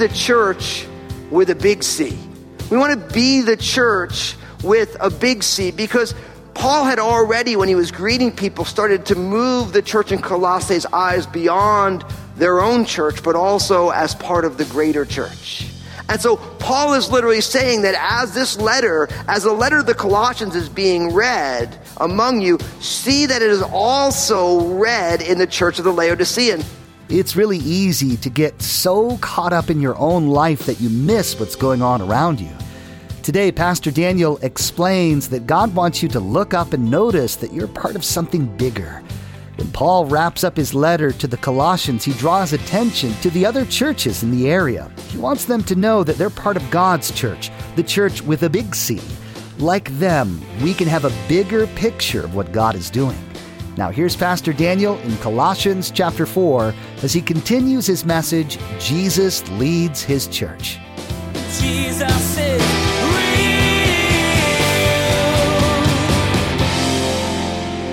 the church with a big C. We want to be the church with a big C because Paul had already, when he was greeting people, started to move the church in Colossae's eyes beyond their own church, but also as part of the greater church. And so Paul is literally saying that as this letter, as the letter of the Colossians is being read among you, see that it is also read in the church of the Laodicean. It's really easy to get so caught up in your own life that you miss what's going on around you. Today, Pastor Daniel explains that God wants you to look up and notice that you're part of something bigger. When Paul wraps up his letter to the Colossians, he draws attention to the other churches in the area. He wants them to know that they're part of God's church, the church with a big C. Like them, we can have a bigger picture of what God is doing. Now, here's Pastor Daniel in Colossians chapter 4 as he continues his message Jesus leads his church. Jesus is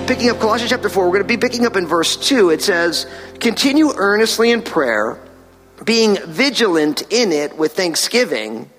picking up Colossians chapter 4, we're going to be picking up in verse 2. It says, Continue earnestly in prayer, being vigilant in it with thanksgiving.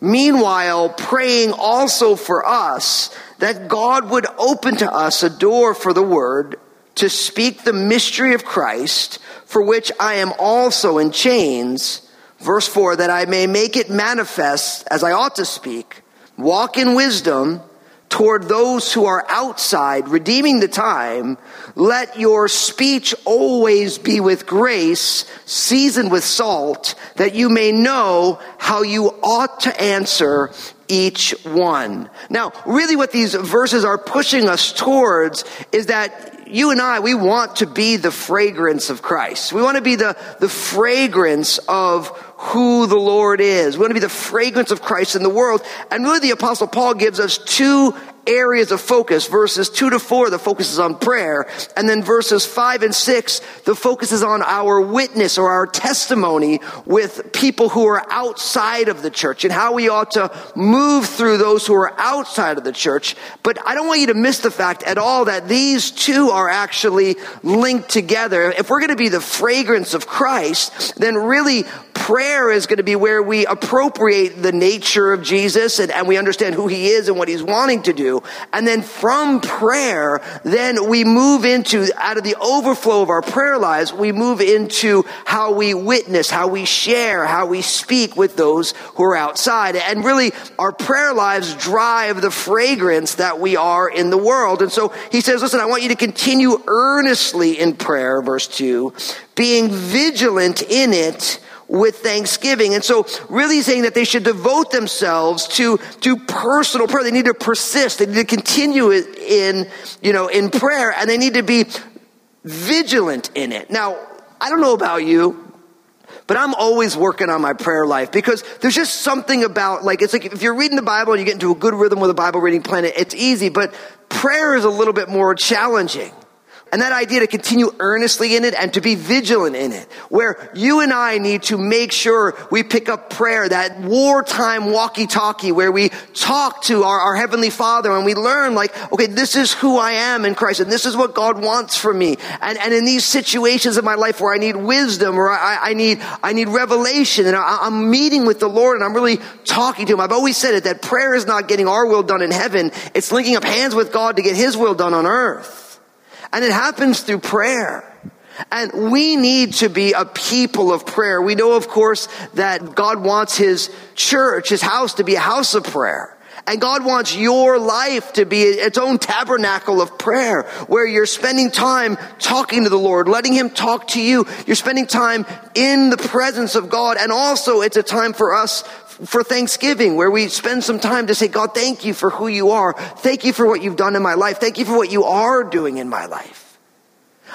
Meanwhile, praying also for us that God would open to us a door for the word to speak the mystery of Christ, for which I am also in chains. Verse 4 that I may make it manifest as I ought to speak, walk in wisdom toward those who are outside, redeeming the time. Let your speech always be with grace, seasoned with salt, that you may know how you ought to answer each one. Now, really what these verses are pushing us towards is that you and I, we want to be the fragrance of Christ. We want to be the, the fragrance of who the Lord is. We want to be the fragrance of Christ in the world. And really the apostle Paul gives us two areas of focus. Verses two to four, the focus is on prayer. And then verses five and six, the focus is on our witness or our testimony with people who are outside of the church and how we ought to move through those who are outside of the church. But I don't want you to miss the fact at all that these two are actually linked together. If we're going to be the fragrance of Christ, then really prayer is going to be where we appropriate the nature of Jesus and, and we understand who he is and what he's wanting to do. And then from prayer, then we move into, out of the overflow of our prayer lives, we move into how we witness, how we share, how we speak with those who are outside. And really, our prayer lives drive the fragrance that we are in the world. And so he says, listen, I want you to continue earnestly in prayer, verse 2, being vigilant in it with thanksgiving. And so really saying that they should devote themselves to, to personal prayer. They need to persist. They need to continue in, you know, in prayer and they need to be vigilant in it. Now, I don't know about you, but I'm always working on my prayer life because there's just something about, like, it's like if you're reading the Bible and you get into a good rhythm with a Bible reading plan, it's easy, but prayer is a little bit more challenging. And that idea to continue earnestly in it and to be vigilant in it, where you and I need to make sure we pick up prayer, that wartime walkie talkie, where we talk to our, our, Heavenly Father and we learn, like, okay, this is who I am in Christ and this is what God wants for me. And, and in these situations of my life where I need wisdom or I, I need, I need revelation and I, I'm meeting with the Lord and I'm really talking to Him. I've always said it that prayer is not getting our will done in heaven, it's linking up hands with God to get His will done on earth. And it happens through prayer. And we need to be a people of prayer. We know, of course, that God wants His church, His house to be a house of prayer. And God wants your life to be its own tabernacle of prayer where you're spending time talking to the Lord, letting Him talk to you. You're spending time in the presence of God. And also it's a time for us for Thanksgiving where we spend some time to say, God, thank you for who you are. Thank you for what you've done in my life. Thank you for what you are doing in my life.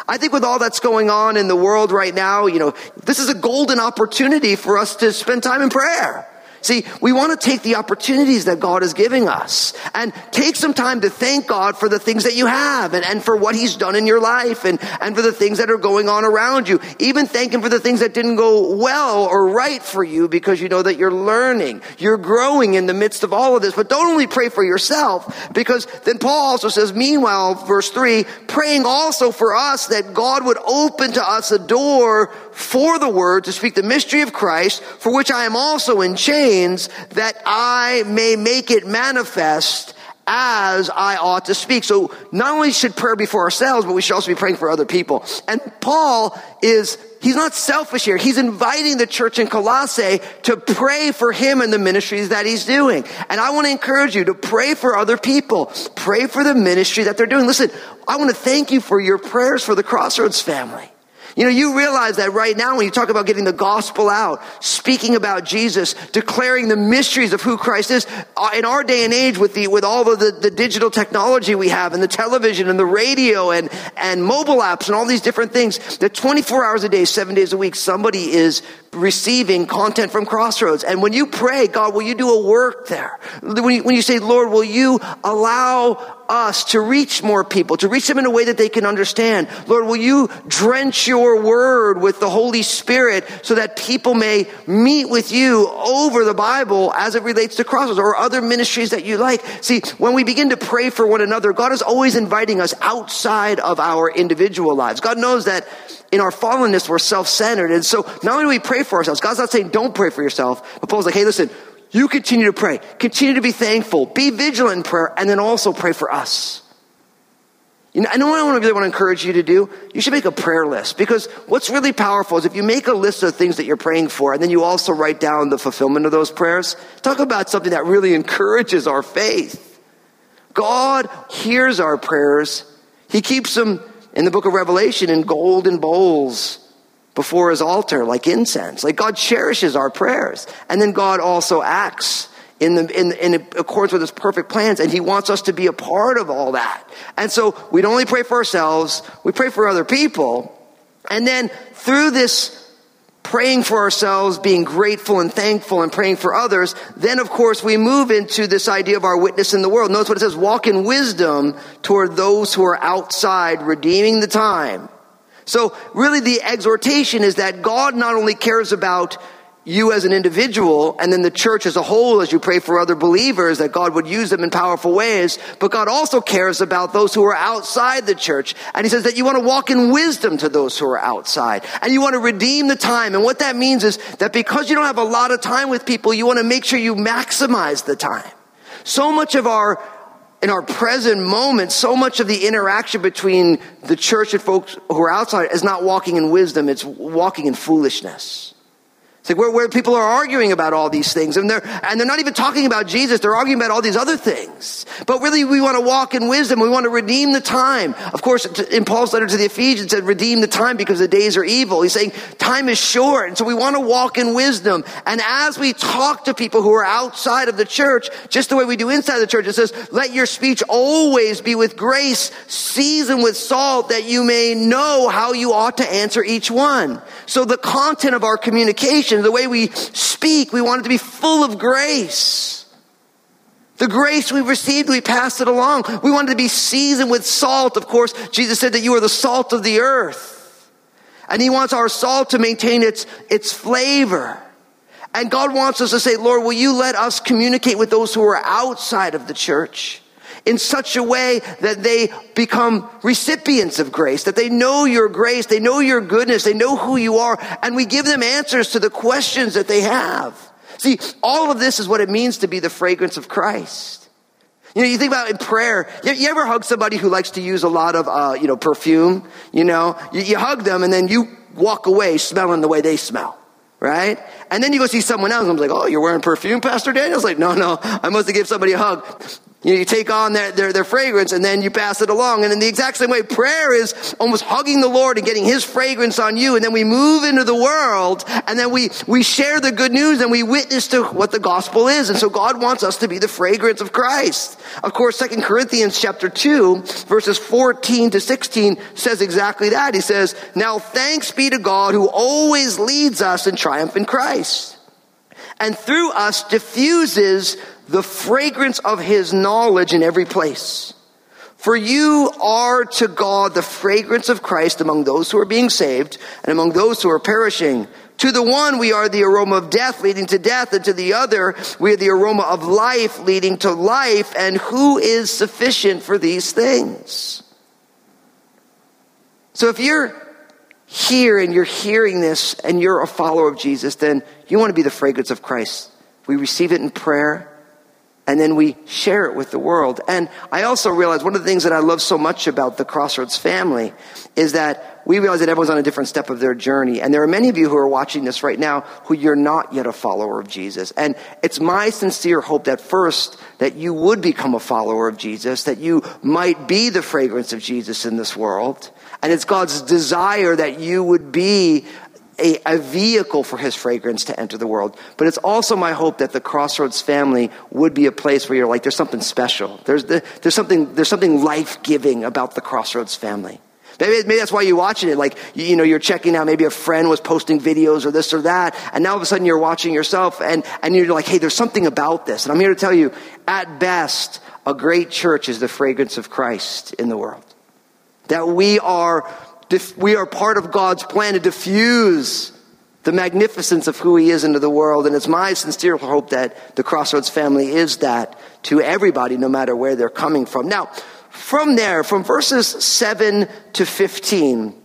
I think with all that's going on in the world right now, you know, this is a golden opportunity for us to spend time in prayer. See, we want to take the opportunities that God is giving us and take some time to thank God for the things that you have and, and for what He's done in your life and, and for the things that are going on around you. Even thank Him for the things that didn't go well or right for you because you know that you're learning. You're growing in the midst of all of this. But don't only pray for yourself because then Paul also says, meanwhile, verse 3, praying also for us that God would open to us a door for the word to speak the mystery of Christ, for which I am also in chains, that I may make it manifest as I ought to speak. So not only should prayer be for ourselves, but we should also be praying for other people. And Paul is, he's not selfish here. He's inviting the church in Colossae to pray for him and the ministries that he's doing. And I want to encourage you to pray for other people. Pray for the ministry that they're doing. Listen, I want to thank you for your prayers for the Crossroads family. You know, you realize that right now when you talk about getting the gospel out, speaking about Jesus, declaring the mysteries of who Christ is, uh, in our day and age with the, with all of the, the digital technology we have and the television and the radio and, and mobile apps and all these different things, that 24 hours a day, seven days a week, somebody is receiving content from Crossroads. And when you pray, God, will you do a work there? When you, when you say, Lord, will you allow us to reach more people, to reach them in a way that they can understand. Lord, will you drench your word with the Holy Spirit so that people may meet with you over the Bible as it relates to Crossroads or other ministries that you like? See, when we begin to pray for one another, God is always inviting us outside of our individual lives. God knows that in our fallenness, we're self-centered. And so not only do we pray for ourselves, God's not saying don't pray for yourself, but Paul's like, hey, listen, you continue to pray. Continue to be thankful. Be vigilant in prayer and then also pray for us. You know, I know what I really want to encourage you to do. You should make a prayer list because what's really powerful is if you make a list of things that you're praying for and then you also write down the fulfillment of those prayers, talk about something that really encourages our faith. God hears our prayers. He keeps them in the book of Revelation in golden bowls before his altar like incense. Like God cherishes our prayers. And then God also acts in, the, in, in accordance with his perfect plans, and he wants us to be a part of all that. And so we don't only pray for ourselves, we pray for other people. And then through this praying for ourselves, being grateful and thankful and praying for others, then of course we move into this idea of our witness in the world. Notice what it says, walk in wisdom toward those who are outside, redeeming the time. So really the exhortation is that God not only cares about you as an individual and then the church as a whole as you pray for other believers that God would use them in powerful ways, but God also cares about those who are outside the church. And he says that you want to walk in wisdom to those who are outside and you want to redeem the time. And what that means is that because you don't have a lot of time with people, you want to make sure you maximize the time. So much of our in our present moment, so much of the interaction between the church and folks who are outside is not walking in wisdom, it's walking in foolishness. It's like where, where people are arguing about all these things and they're, and they're not even talking about Jesus. They're arguing about all these other things. But really we want to walk in wisdom. We want to redeem the time. Of course, in Paul's letter to the Ephesians said redeem the time because the days are evil. He's saying time is short. And so we want to walk in wisdom. And as we talk to people who are outside of the church, just the way we do inside the church, it says, let your speech always be with grace, seasoned with salt that you may know how you ought to answer each one. So the content of our communication the way we speak, we want it to be full of grace. The grace we've received, we pass it along. We want it to be seasoned with salt. Of course, Jesus said that you are the salt of the earth. And He wants our salt to maintain its, its flavor. And God wants us to say, Lord, will you let us communicate with those who are outside of the church? In such a way that they become recipients of grace, that they know your grace, they know your goodness, they know who you are, and we give them answers to the questions that they have. See, all of this is what it means to be the fragrance of Christ. You know, you think about in prayer. You, you ever hug somebody who likes to use a lot of, uh, you know, perfume? You know, you, you hug them and then you walk away smelling the way they smell right? And then you go see someone else and I'm like, oh, you're wearing perfume, Pastor Daniel's like, no, no, I must have given somebody a hug. You, take on their, their, their, fragrance and then you pass it along. And in the exact same way, prayer is almost hugging the Lord and getting His fragrance on you. And then we move into the world and then we, we share the good news and we witness to what the gospel is. And so God wants us to be the fragrance of Christ. Of course, Second Corinthians chapter 2, verses 14 to 16 says exactly that. He says, Now thanks be to God who always leads us in triumph in Christ and through us diffuses the fragrance of his knowledge in every place. For you are to God the fragrance of Christ among those who are being saved and among those who are perishing. To the one we are the aroma of death leading to death, and to the other we are the aroma of life leading to life. And who is sufficient for these things? So if you're here and you're hearing this and you're a follower of Jesus, then you want to be the fragrance of Christ. We receive it in prayer and then we share it with the world. And I also realize one of the things that I love so much about the Crossroads family is that we realize that everyone's on a different step of their journey. And there are many of you who are watching this right now who you're not yet a follower of Jesus. And it's my sincere hope that first, that you would become a follower of Jesus, that you might be the fragrance of Jesus in this world. And it's God's desire that you would be a, a, vehicle for his fragrance to enter the world. But it's also my hope that the Crossroads family would be a place where you're like, there's something special. There's, the, there's something, there's something life-giving about the Crossroads family. Maybe, maybe that's why you're watching it. Like, you, you, know, you're checking out, maybe a friend was posting videos or this or that, and now all of a sudden you're watching yourself and, and you're like, hey, there's something about this. And I'm here to tell you, at best, a great church is the fragrance of Christ in the world. That we are we are part of God's plan to diffuse the magnificence of who He is into the world. And it's my sincere hope that the Crossroads family is that to everybody, no matter where they're coming from. Now, from there, from verses 7 to 15,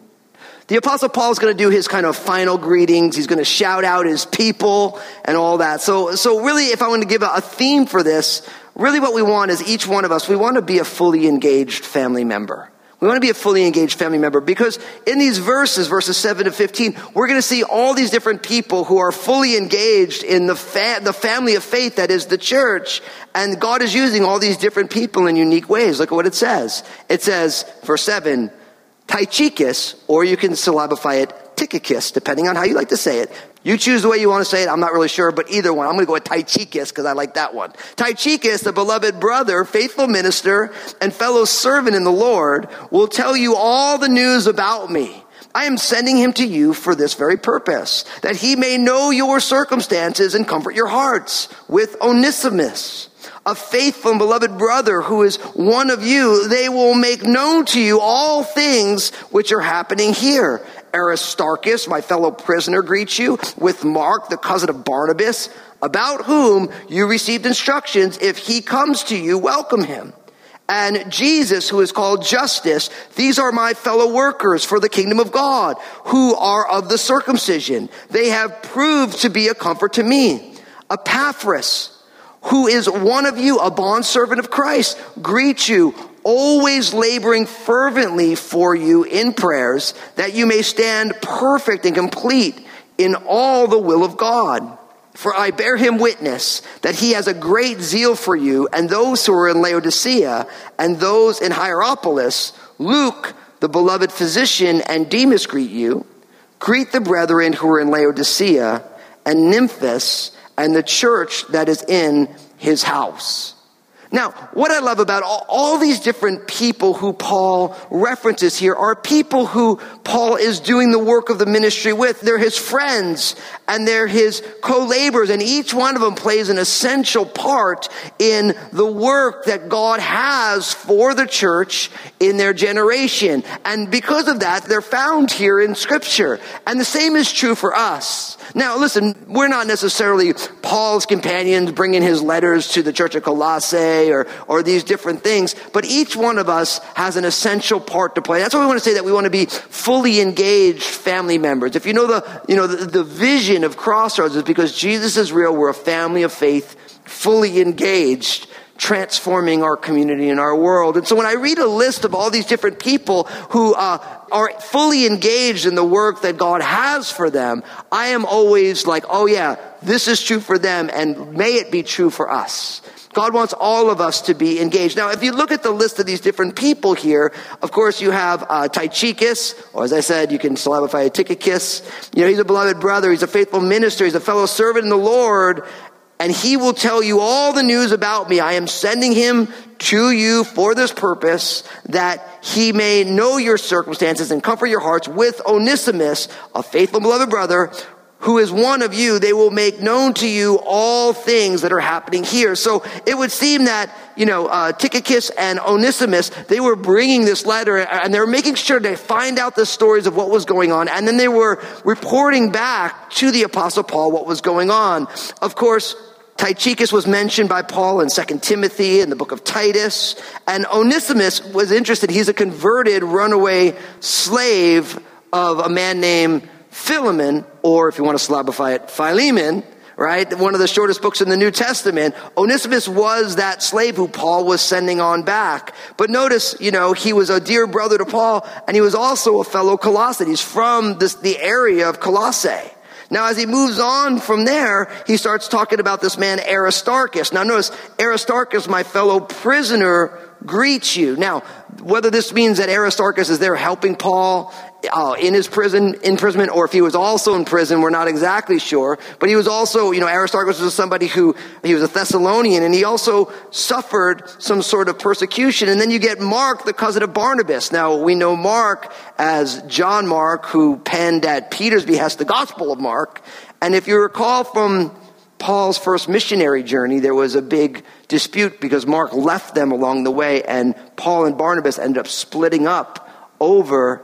the Apostle Paul is going to do his kind of final greetings. He's going to shout out his people and all that. So, so really, if I want to give a, a theme for this, really what we want is each one of us, we want to be a fully engaged family member. We want to be a fully engaged family member because in these verses, verses 7 to 15, we're going to see all these different people who are fully engaged in the, fa- the family of faith that is the church. And God is using all these different people in unique ways. Look at what it says. It says, verse 7, Tychicus, or you can syllabify it, Tychicus, depending on how you like to say it. You choose the way you want to say it. I'm not really sure, but either one. I'm going to go with Tychicus because I like that one. Tychicus, the beloved brother, faithful minister, and fellow servant in the Lord, will tell you all the news about me. I am sending him to you for this very purpose, that he may know your circumstances and comfort your hearts with Onesimus, a faithful and beloved brother who is one of you. They will make known to you all things which are happening here Aristarchus, my fellow prisoner, greets you, with Mark, the cousin of Barnabas, about whom you received instructions. If he comes to you, welcome him. And Jesus, who is called Justus, these are my fellow workers for the kingdom of God, who are of the circumcision. They have proved to be a comfort to me. Epaphras, who is one of you, a bondservant of Christ, greets you always laboring fervently for you in prayers, that you may stand perfect and complete in all the will of God. For I bear him witness that he has a great zeal for you and those who are in Laodicea and those in Hierapolis. Luke, the beloved physician, and Demas greet you. Greet the brethren who are in Laodicea and Nymphas and the church that is in his house. Now, what I love about all, all, these different people who Paul references here are people who Paul is doing the work of the ministry with. They're his friends and they're his co-laborers and each one of them plays an essential part in the work that God has for the church in their generation. And because of that, they're found here in scripture. And the same is true for us. Now, listen, we're not necessarily Paul's companions bringing his letters to the church of Colossae or, or these different things, but each one of us has an essential part to play. That's why we want to say that we want to be fully engaged family members. If you know the, you know, the, the vision of Crossroads is because Jesus is real, we're a family of faith, fully engaged transforming our community and our world. And so when I read a list of all these different people who uh, are fully engaged in the work that God has for them, I am always like, oh yeah, this is true for them and may it be true for us. God wants all of us to be engaged. Now, if you look at the list of these different people here, of course, you have uh, Tychicus, or as I said, you can syllabify Tychicus. You know, he's a beloved brother. He's a faithful minister. He's a fellow servant in the Lord and he will tell you all the news about me. I am sending him to you for this purpose, that he may know your circumstances and comfort your hearts with Onesimus, a faithful beloved brother, who is one of you, they will make known to you all things that are happening here. So it would seem that, you know, uh, Tychicus and Onesimus, they were bringing this letter and they were making sure to find out the stories of what was going on. And then they were reporting back to the apostle Paul what was going on. Of course, Tychicus was mentioned by Paul in 2 Timothy in the book of Titus. And Onesimus was interested. He's a converted runaway slave of a man named Philemon, or if you want to slabify it, Philemon, right? One of the shortest books in the New Testament. Onesimus was that slave who Paul was sending on back. But notice, you know, he was a dear brother to Paul, and he was also a fellow Colossian. He's from this, the area of Colossae. Now, as he moves on from there, he starts talking about this man Aristarchus. Now, notice, Aristarchus, my fellow prisoner, greets you. Now, whether this means that Aristarchus is there helping Paul uh, in his prison imprisonment, or if he was also in prison, we're not exactly sure. But he was also, you know, Aristarchus was somebody who he was a Thessalonian, and he also suffered some sort of persecution. And then you get Mark, the cousin of Barnabas. Now we know Mark as John Mark, who penned at Peter's behest the Gospel of Mark. And if you recall from Paul's first missionary journey, there was a big dispute because Mark left them along the way, and Paul and Barnabas ended up splitting up over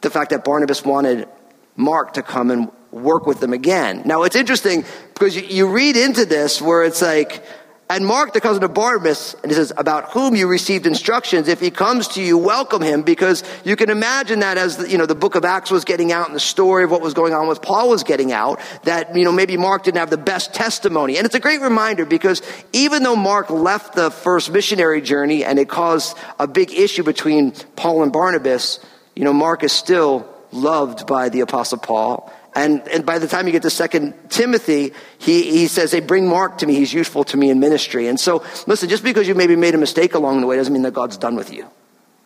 the fact that Barnabas wanted Mark to come and work with them again. Now, it's interesting because you, read into this where it's like, and Mark, the cousin of Barnabas, and he says, about whom you received instructions, if he comes to you, welcome him, because you can imagine that as, the, you know, the book of Acts was getting out and the story of what was going on with Paul was getting out, that, you know, maybe Mark didn't have the best testimony. And it's a great reminder because even though Mark left the first missionary journey and it caused a big issue between Paul and Barnabas, you know, Mark is still loved by the apostle Paul. And, and by the time you get to second Timothy, he, he says, hey, bring Mark to me. He's useful to me in ministry. And so, listen, just because you maybe made a mistake along the way doesn't mean that God's done with you.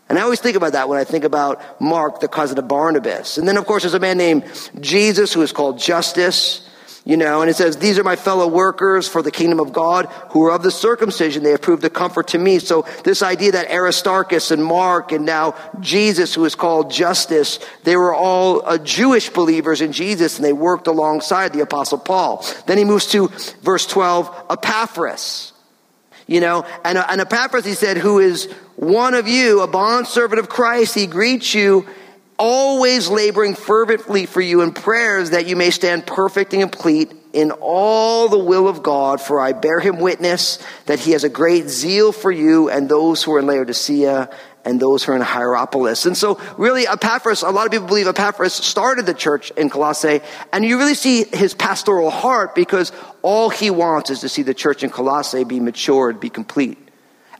And I always think about that when I think about Mark, the cousin of Barnabas. And then, of course, there's a man named Jesus who is called Justus. You know, and it says, These are my fellow workers for the kingdom of God who are of the circumcision. They have proved a comfort to me. So, this idea that Aristarchus and Mark and now Jesus, who is called Justus, they were all uh, Jewish believers in Jesus and they worked alongside the Apostle Paul. Then he moves to verse 12, Epaphras. You know, and, and Epaphras, he said, who is one of you, a bondservant of Christ, he greets you always laboring fervently for you in prayers that you may stand perfect and complete in all the will of God, for I bear him witness that he has a great zeal for you and those who are in Laodicea and those who are in Hierapolis. And so really Epaphras, a lot of people believe Epaphras started the church in Colossae, and you really see his pastoral heart because all he wants is to see the church in Colossae be matured, be complete.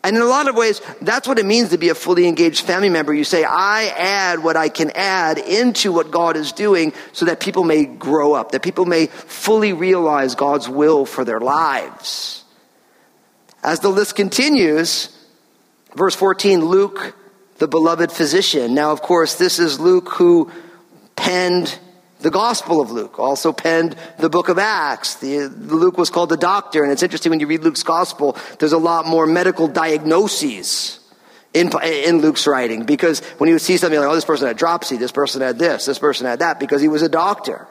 And in a lot of ways, that's what it means to be a fully engaged family member. You say, I add what I can add into what God is doing so that people may grow up, that people may fully realize God's will for their lives. As the list continues, verse 14, Luke, the beloved physician. Now, of course, this is Luke who penned the Gospel of Luke, also penned the book of Acts. The, Luke was called the doctor, and it's interesting when you read Luke's Gospel, there's a lot more medical diagnoses in, in Luke's writing because when you would see something like, oh, this person had dropsy, this person had this, this person had that, because he was a doctor.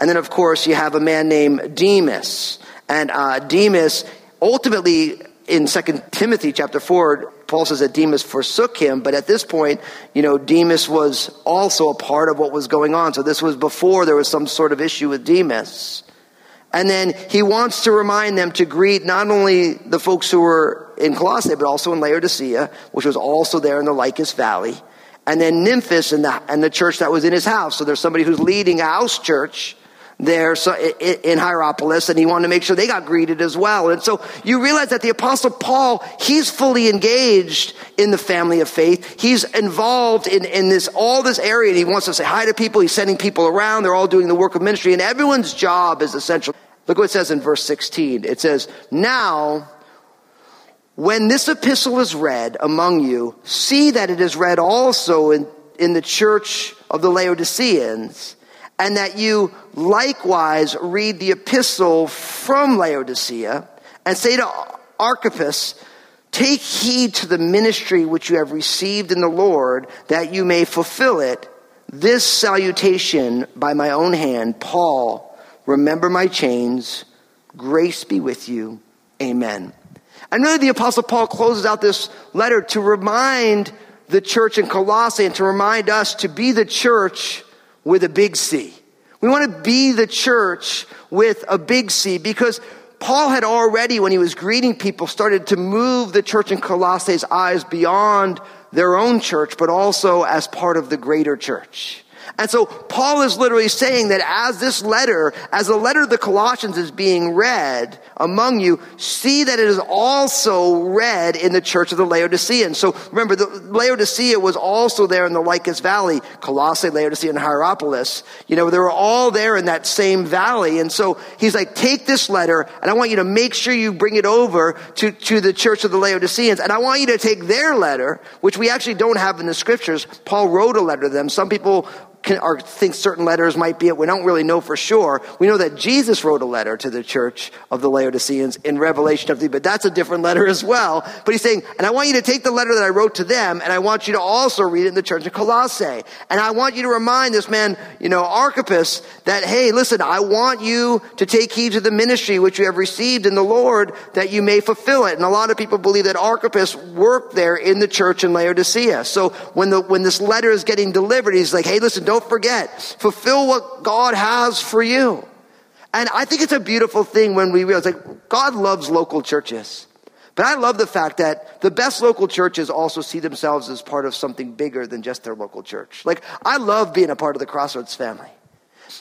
And then, of course, you have a man named Demas. And uh, Demas ultimately in 2 Timothy chapter 4, Paul says that Demas forsook him, but at this point, you know, Demas was also a part of what was going on. So this was before there was some sort of issue with Demas. And then he wants to remind them to greet not only the folks who were in Colossae, but also in Laodicea, which was also there in the Lycus Valley. And then Nymphas and the, and the church that was in his house. So there's somebody who's leading a house church there so in Hierapolis, and he wanted to make sure they got greeted as well. And so you realize that the Apostle Paul, he's fully engaged in the family of faith. He's involved in, in this all this area, and he wants to say hi to people. He's sending people around. They're all doing the work of ministry, and everyone's job is essential. Look what it says in verse 16. It says, Now, when this epistle is read among you, see that it is read also in, in the church of the Laodiceans and that you likewise read the epistle from Laodicea and say to Archippus, Take heed to the ministry which you have received in the Lord, that you may fulfill it. this salutation by my own hand, Paul, remember my chains, grace be with you, amen. And really, the Apostle Paul closes out this letter to remind the church in Colossae and to remind us to be the church with a big C. We want to be the church with a big C because Paul had already, when he was greeting people, started to move the church in Colossae's eyes beyond their own church, but also as part of the greater church. And so Paul is literally saying that as this letter, as the letter of the Colossians is being read among you, see that it is also read in the church of the Laodiceans. So remember, the Laodicea was also there in the Lycus Valley, Colossae, Laodicea, and Hierapolis. You know, they were all there in that same valley. And so he's like, take this letter, and I want you to make sure you bring it over to, to the church of the Laodiceans. And I want you to take their letter, which we actually don't have in the scriptures. Paul wrote a letter to them. Some people can, or think certain letters might be it. We don't really know for sure. We know that Jesus wrote a letter to the church of the Laodiceans in Revelation of the, but that's a different letter as well. But he's saying, and I want you to take the letter that I wrote to them, and I want you to also read it in the church of Colossae. And I want you to remind this man, you know, Archippus, that, hey, listen, I want you to take heed to the ministry which you have received in the Lord that you may fulfill it. And a lot of people believe that Archippus worked there in the church in Laodicea. So when the, when this letter is getting delivered, he's like, hey, listen, don't forget. Fulfill what God has for you. And I think it's a beautiful thing when we realize like God loves local churches. But I love the fact that the best local churches also see themselves as part of something bigger than just their local church. Like, I love being a part of the Crossroads family.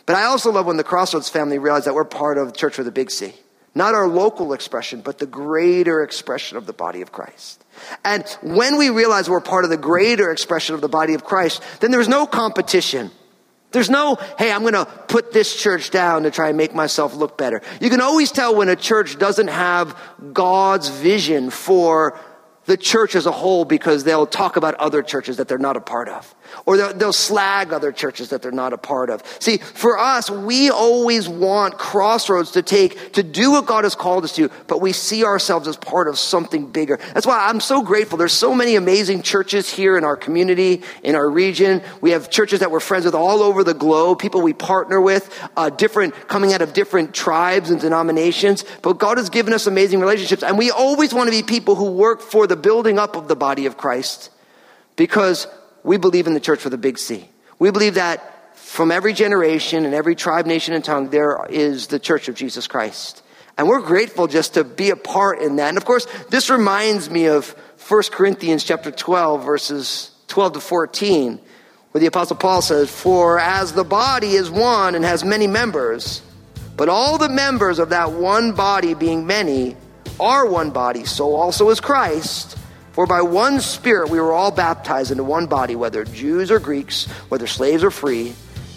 But I also love when the Crossroads family realize that we're part of Church with a Big C. Not our local expression, but the greater expression of the body of Christ. And when we realize we're part of the greater expression of the body of Christ, then there's no competition. There's no, hey, I'm going to put this church down to try and make myself look better. You can always tell when a church doesn't have God's vision for the church as a whole because they'll talk about other churches that they're not a part of. Or they'll, they'll, slag other churches that they're not a part of. See, for us, we always want crossroads to take to do what God has called us to, but we see ourselves as part of something bigger. That's why I'm so grateful. There's so many amazing churches here in our community, in our region. We have churches that we're friends with all over the globe, people we partner with, uh, different, coming out of different tribes and denominations. But God has given us amazing relationships, and we always want to be people who work for the building up of the body of Christ because we believe in the church with a big C. We believe that from every generation and every tribe, nation, and tongue, there is the church of Jesus Christ. And we're grateful just to be a part in that. And of course, this reminds me of 1 Corinthians chapter 12, verses 12 to 14, where the apostle Paul says, For as the body is one and has many members, but all the members of that one body being many are one body, so also is Christ. For by one Spirit we were all baptized into one body, whether Jews or Greeks, whether slaves or free,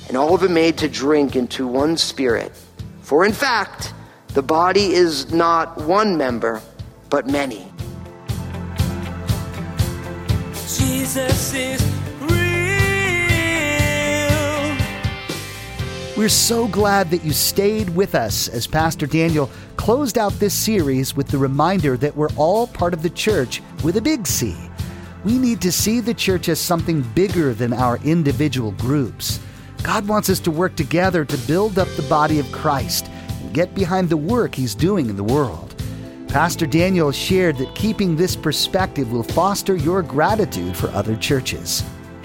and all have been made to drink into one Spirit. For in fact, the body is not one member, but many. Jesus is We're so glad that you stayed with us as Pastor Daniel closed out this series with the reminder that we're all part of the church with a big C. We need to see the church as something bigger than our individual groups. God wants us to work together to build up the body of Christ and get behind the work He's doing in the world. Pastor Daniel shared that keeping this perspective will foster your gratitude for other churches.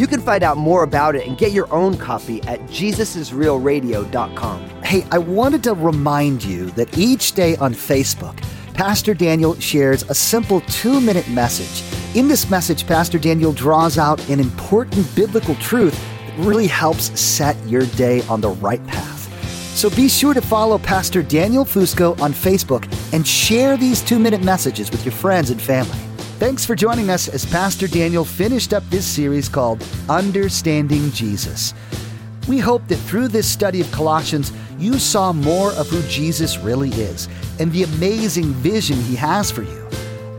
You can find out more about it and get your own copy at jesusisrealradio.com. Hey, I wanted to remind you that each day on Facebook, Pastor Daniel shares a simple two minute message. In this message, Pastor Daniel draws out an important biblical truth that really helps set your day on the right path. So be sure to follow Pastor Daniel Fusco on Facebook and share these two minute messages with your friends and family. Thanks for joining us as Pastor Daniel finished up this series called Understanding Jesus. We hope that through this study of Colossians, you saw more of who Jesus really is and the amazing vision he has for you.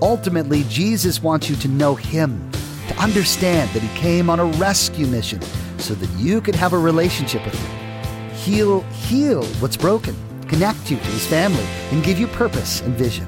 Ultimately, Jesus wants you to know him, to understand that he came on a rescue mission so that you could have a relationship with him. He'll heal what's broken, connect you to his family, and give you purpose and vision.